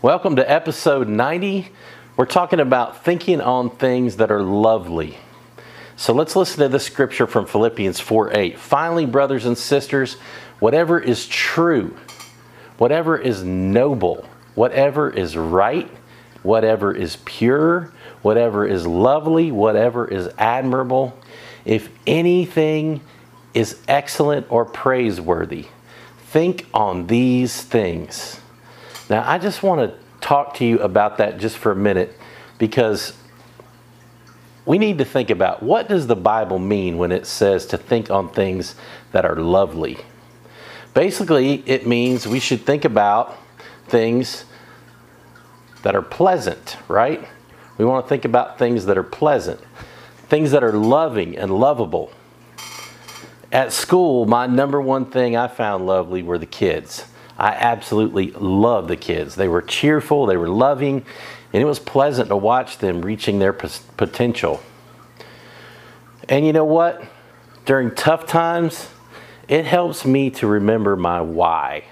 Welcome to episode 90. We're talking about thinking on things that are lovely. So let's listen to this scripture from Philippians 4 8. Finally, brothers and sisters, whatever is true, whatever is noble, whatever is right, whatever is pure, whatever is lovely, whatever is admirable, if anything is excellent or praiseworthy, think on these things. Now, I just want to talk to you about that just for a minute because we need to think about what does the Bible mean when it says to think on things that are lovely? Basically, it means we should think about things that are pleasant, right? We want to think about things that are pleasant, things that are loving and lovable. At school, my number one thing I found lovely were the kids. I absolutely loved the kids. They were cheerful, they were loving, and it was pleasant to watch them reaching their potential. And you know what? During tough times, it helps me to remember my why.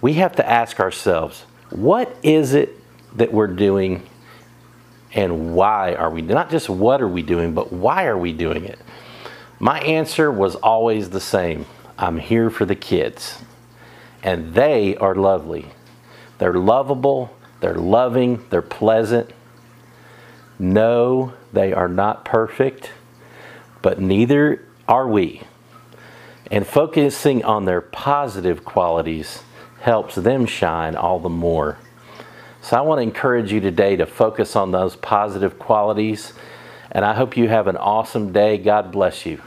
We have to ask ourselves, what is it that we're doing and why are we not just what are we doing, but why are we doing it? My answer was always the same. I'm here for the kids and they are lovely. They're lovable, they're loving, they're pleasant. No, they are not perfect, but neither are we. And focusing on their positive qualities helps them shine all the more. So I want to encourage you today to focus on those positive qualities. And I hope you have an awesome day. God bless you.